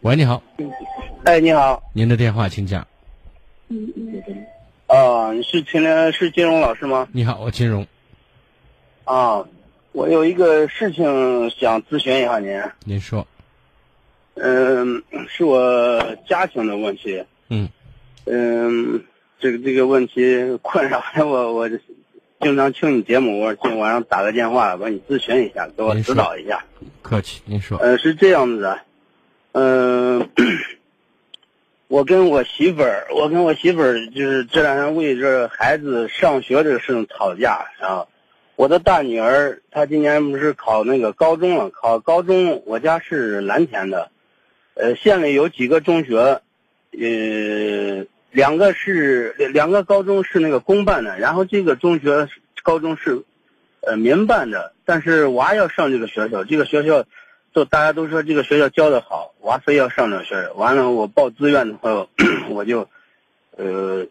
喂，你好，哎，你好，您的电话请讲。啊，你是秦联是金融老师吗？你好，我金融，啊，我有一个事情想咨询一下您。您说，嗯，是我家庭的问题。嗯嗯，这个这个问题困扰着我，我经常听你节目，我今晚上打个电话帮你咨询一下，给我指导一下。客气，您说，呃，是这样子的，嗯、我跟我媳妇儿，我跟我媳妇儿就是这两天为这孩子上学这个事情吵架啊。我的大女儿她今年不是考那个高中了，考高中，我家是蓝田的，呃，县里有几个中学，呃，两个是两个高中是那个公办的，然后这个中学高中是呃民办的，但是娃要上这个学校，这个学校就大家都说这个学校教的好，娃非要上这个学校。完了，我报志愿的时候，我就呃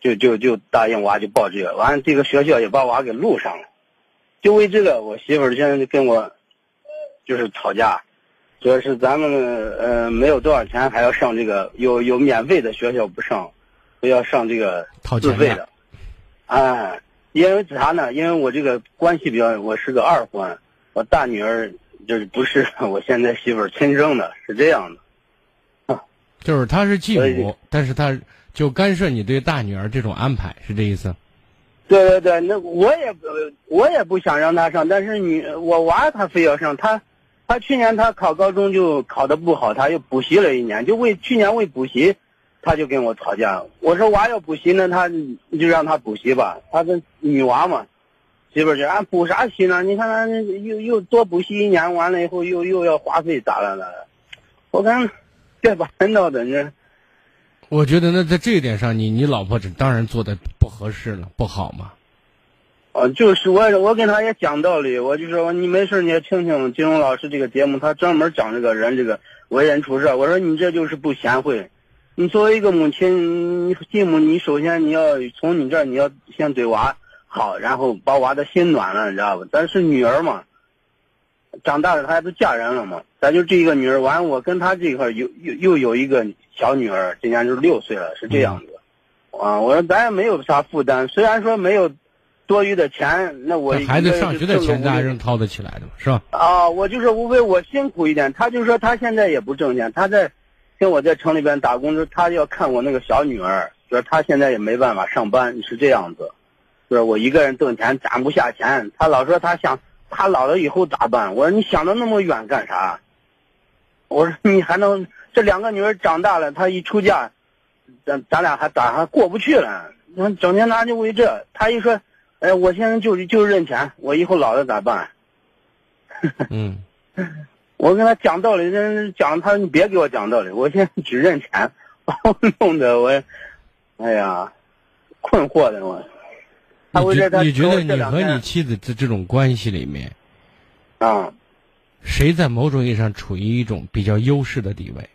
就就就答应娃就报这个，完了这个学校也把娃给录上了。就为这个，我媳妇儿现在就跟我就是吵架，说是咱们呃没有多少钱，还要上这个有有免费的学校不上，非要上这个掏钱的自费的。哎，因为啥呢？因为我这个关系比较，我是个二婚，我大女儿就是不是我现在媳妇儿亲生的，是这样的。啊就是她是继母，但是她就干涉你对大女儿这种安排，是这意思？对对对，那我也不我也不想让她上，但是女我娃她非要上，她她去年她考高中就考的不好，她又补习了一年，就为去年为补习，她就跟我吵架。我说娃要补习呢，她就让她补习吧，她是女娃嘛，媳妇儿就俺补啥习呢？你看俺又又多补习一年，完了以后又又要花费咋了咋的？我看这把人闹的这。我觉得那，在这一点上，你你老婆这当然做的不合适了，不好嘛。哦，就是我，我跟他也讲道理，我就说你没事你也听听金融老师这个节目，他专门讲这个人这个为人处事。我说你这就是不贤惠，你作为一个母亲，你继母，你首先你要从你这儿你要先对娃好，然后把娃的心暖了，你知道吧？咱是女儿嘛，长大了她都嫁人了嘛，咱就这一个女儿。完，我跟她这块儿又又又有一个小女儿，今年就是六岁了，是这样子。啊，我说咱也没有啥负担，虽然说没有多余的钱，那我孩子上学的钱，咱还是是掏得起来的嘛，是吧？啊，我就是无非我辛苦一点，他就说他现在也不挣钱，他在跟我在城里边打工，就他要看我那个小女儿，说他现在也没办法上班，是这样子，就是我一个人挣钱攒不下钱，他老说他想他老了以后咋办？我说你想的那么远干啥？我说你还能这两个女儿长大了，她一出嫁，咱咱俩还咋还过不去了？那整天拿就为这，他一说，哎，我现在就就认钱，我以后老了咋办？嗯，我跟他讲道理，这讲他你别给我讲道理，我现在只认钱，把 我弄得我，哎呀，困惑的我。你觉你觉得你和你妻子这这种关系里面，啊，谁在某种意义上处于一种比较优势的地位？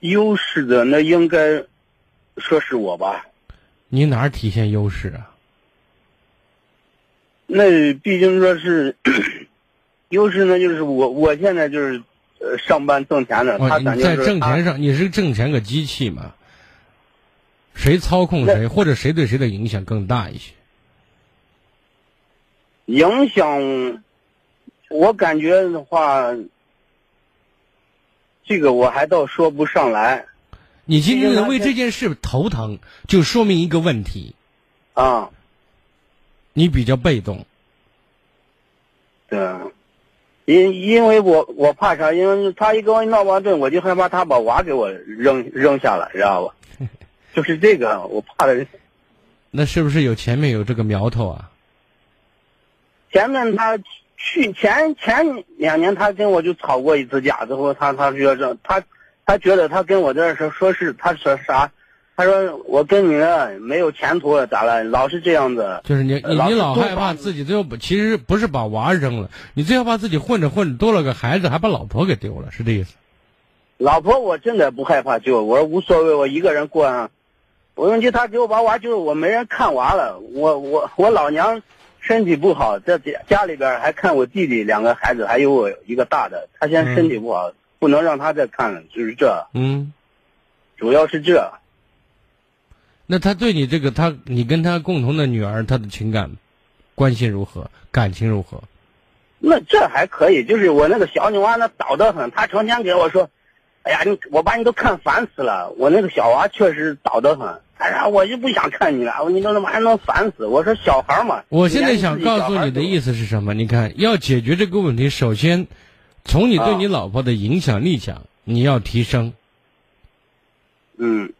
优势的那应该说是我吧？你哪儿体现优势啊？那毕竟说是优势呢，就是我我现在就是呃上班挣钱的，在挣钱上，你是挣钱个机器嘛？谁操控谁，或者谁对谁的影响更大一些？影响，我感觉的话，这个我还倒说不上来你今天能为这件事头疼，就说明一个问题：啊。你比较被动。对，因因为我我怕啥？因为他一跟我闹矛盾，我就害怕他把娃给我扔扔下了，知道吧？就是这个，我怕的。那是不是有前面有这个苗头啊？前面他去前前两年他跟我就吵过一次架，之后他他觉得他他觉得他跟我这儿说说是他说啥？他说我跟你呢没有前途了，咋了？老是这样子。就是你你你老害怕自己最后不其实不是把娃扔了，你最后怕自己混着混着多了个孩子，还把老婆给丢了，是这意思？老婆我真的不害怕丢，我说无所谓，我一个人过啊。我问题他给我把娃就是我没人看娃了，我我我老娘身体不好，在家家里边还看我弟弟两个孩子，还有我一个大的。他现在身体不好，不能让他再看了，就是这，嗯，主要是这。那他对你这个他，你跟他共同的女儿，他的情感关系如何？感情如何？那这还可以，就是我那个小女娃那捣得很，她成天给我说：“哎呀，你我把你都看烦死了。”我那个小娃确实捣得很，哎呀，我就不想看你了，你都他妈还能烦死。我说小孩嘛。我现在想告诉你的意思是什么？你看，要解决这个问题，首先从你对你老婆的影响力讲，你要提升。嗯。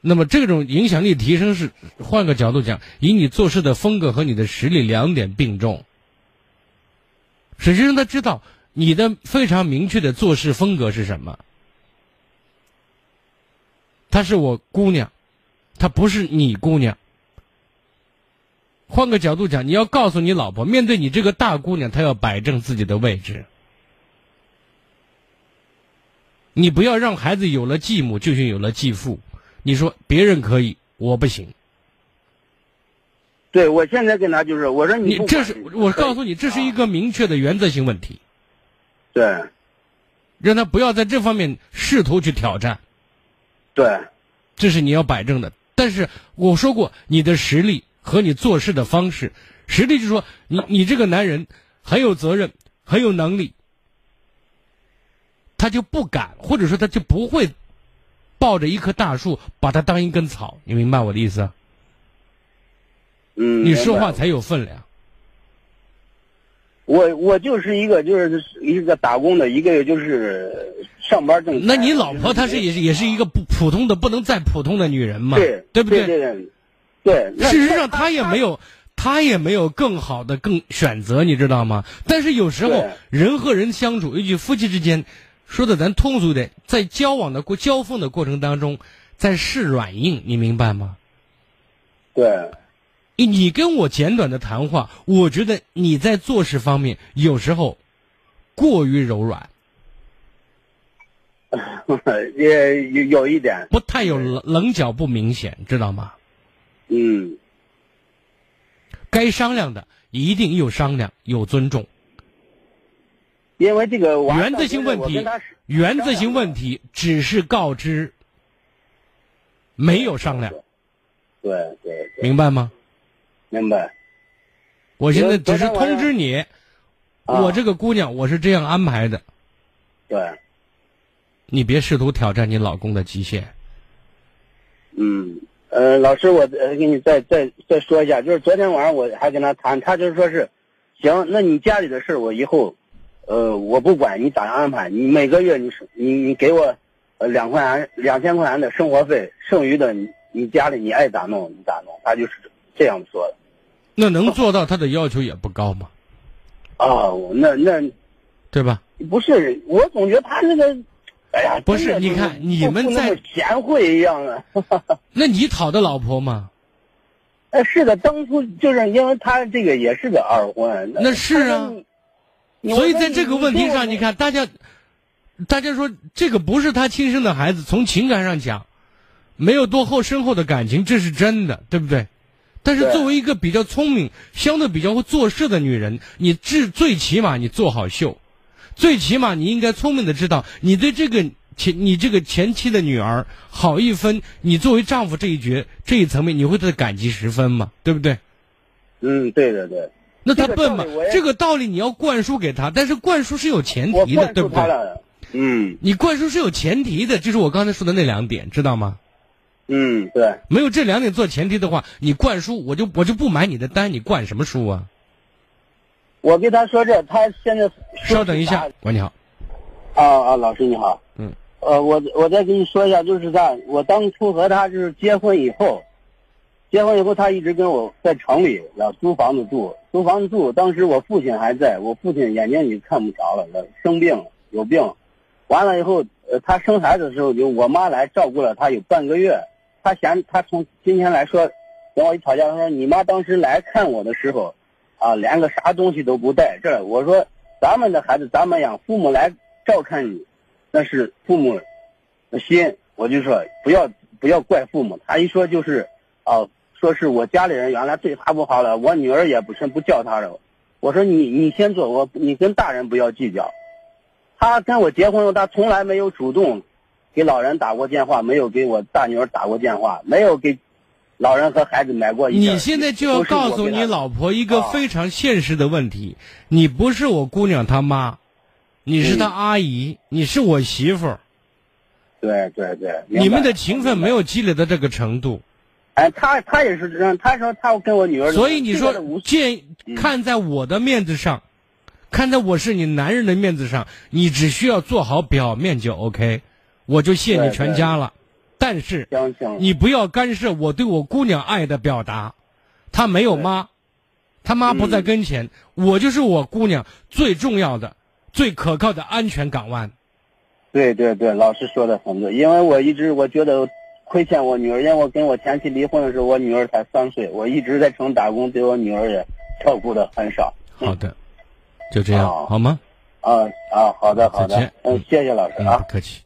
那么这种影响力提升是换个角度讲，以你做事的风格和你的实力两点并重。首先让，他知道你的非常明确的做事风格是什么。她是我姑娘，她不是你姑娘。换个角度讲，你要告诉你老婆，面对你这个大姑娘，她要摆正自己的位置。你不要让孩子有了继母，就像有了继父。你说别人可以，我不行。对，我现在跟他就是我说你这是我告诉你，这是一个明确的原则性问题。对，让他不要在这方面试图去挑战。对，这是你要摆正的。但是我说过，你的实力和你做事的方式，实力就是说，你你这个男人很有责任，很有能力，他就不敢，或者说他就不会抱着一棵大树把它当一根草。你明白我的意思？嗯，你说话才有分量。我我就是一个就是一个打工的，一个就是上班挣钱。那你老婆她是也是也是一个不普通的不能再普通的女人嘛？对，对不对？对对对。事实上，她也没有，她也没有更好的更选择，你知道吗？但是有时候人和人相处，尤其夫妻之间，说的咱通俗点，在交往的过交锋的过程当中，在试软硬，你明白吗？对。你跟我简短的谈话，我觉得你在做事方面有时候过于柔软，也有有一点不太有棱棱角不明显，知道吗？嗯，该商量的一定有商量，有尊重。因为这个原则性问题，原则性问题只是告知，没有商量。对对，明白吗？明白，我现在只是通知你，我这个姑娘我是这样安排的。对，你别试图挑战你老公的极限。嗯，呃，老师，我呃给你再再再说一下，就是昨天晚上我还跟他谈，他就说是，行，那你家里的事我以后，呃，我不管你咋样安排，你每个月你你你给我，呃两块钱两千块钱的生活费，剩余的你你家里你爱咋弄你咋弄，他就是这样说的。那能做到他的要求也不高吗？啊，那那，对吧？不是，我总觉得他那个，哎呀，不是，你看你们在贤惠一样啊。那你讨的老婆吗？哎，是的，当初就是因为他这个也是个二婚。那是啊。所以在这个问题上，你看大家，大家说这个不是他亲生的孩子，从情感上讲，没有多厚深厚的感情，这是真的，对不对？但是作为一个比较聪明、相对比较会做事的女人，你至最起码你做好秀，最起码你应该聪明的知道，你对这个前你这个前妻的女儿好一分，你作为丈夫这一角这一层面，你会对她感激十分嘛？对不对？嗯，对对对。那他笨嘛？这个道理你要灌输给他，但是灌输是有前提的，对不对？嗯。你灌输是有前提的，就是我刚才说的那两点，知道吗？嗯，对，没有这两点做前提的话，你灌输我就我就不买你的单，你灌什么输啊？我跟他说这，他现在稍等一下，喂，你好。啊啊，老师你好。嗯。呃，我我再跟你说一下，就是在我当初和他就是结婚以后，结婚以后他一直跟我在城里要租房子住，租房子住。当时我父亲还在，我父亲眼睛已经看不着了，生病有病，完了以后，呃，他生孩子的时候就我妈来照顾了他有半个月。他嫌他从今天来说，跟我一吵架，他说你妈当时来看我的时候，啊，连个啥东西都不带。这我说咱们的孩子咱们养，父母来照看你，那是父母的心。我就说不要不要怪父母。他一说就是，啊，说是我家里人原来对他不好了，我女儿也不是不叫他了。我说你你先做，我你跟大人不要计较。他跟我结婚后，他从来没有主动给老人打过电话，没有给我大女儿打过电话，没有给老人和孩子买过一。你现在就要告诉你老婆一个非常现实的问题：你不是我姑娘她妈，你是她阿姨，你是我媳妇儿。对对对，你们的情分没有积累到这个程度。哎，他他也是这样，他说他跟我女儿。所以你说，见看在我的面子上，看在我是你男人的面子上，你只需要做好表面就 OK，我就谢你全家了。但是你不要干涉我对我姑娘爱的表达，她没有妈，她妈不在跟前，我就是我姑娘最重要的、最可靠的安全港湾。对对对，老师说的很对，因为我一直我觉得。亏欠我女儿，因为我跟我前妻离婚的时候，我女儿才三岁，我一直在城打工，对我女儿也照顾的很少。好的，就这样好吗？啊啊，好的好的，嗯，谢谢老师啊，不客气。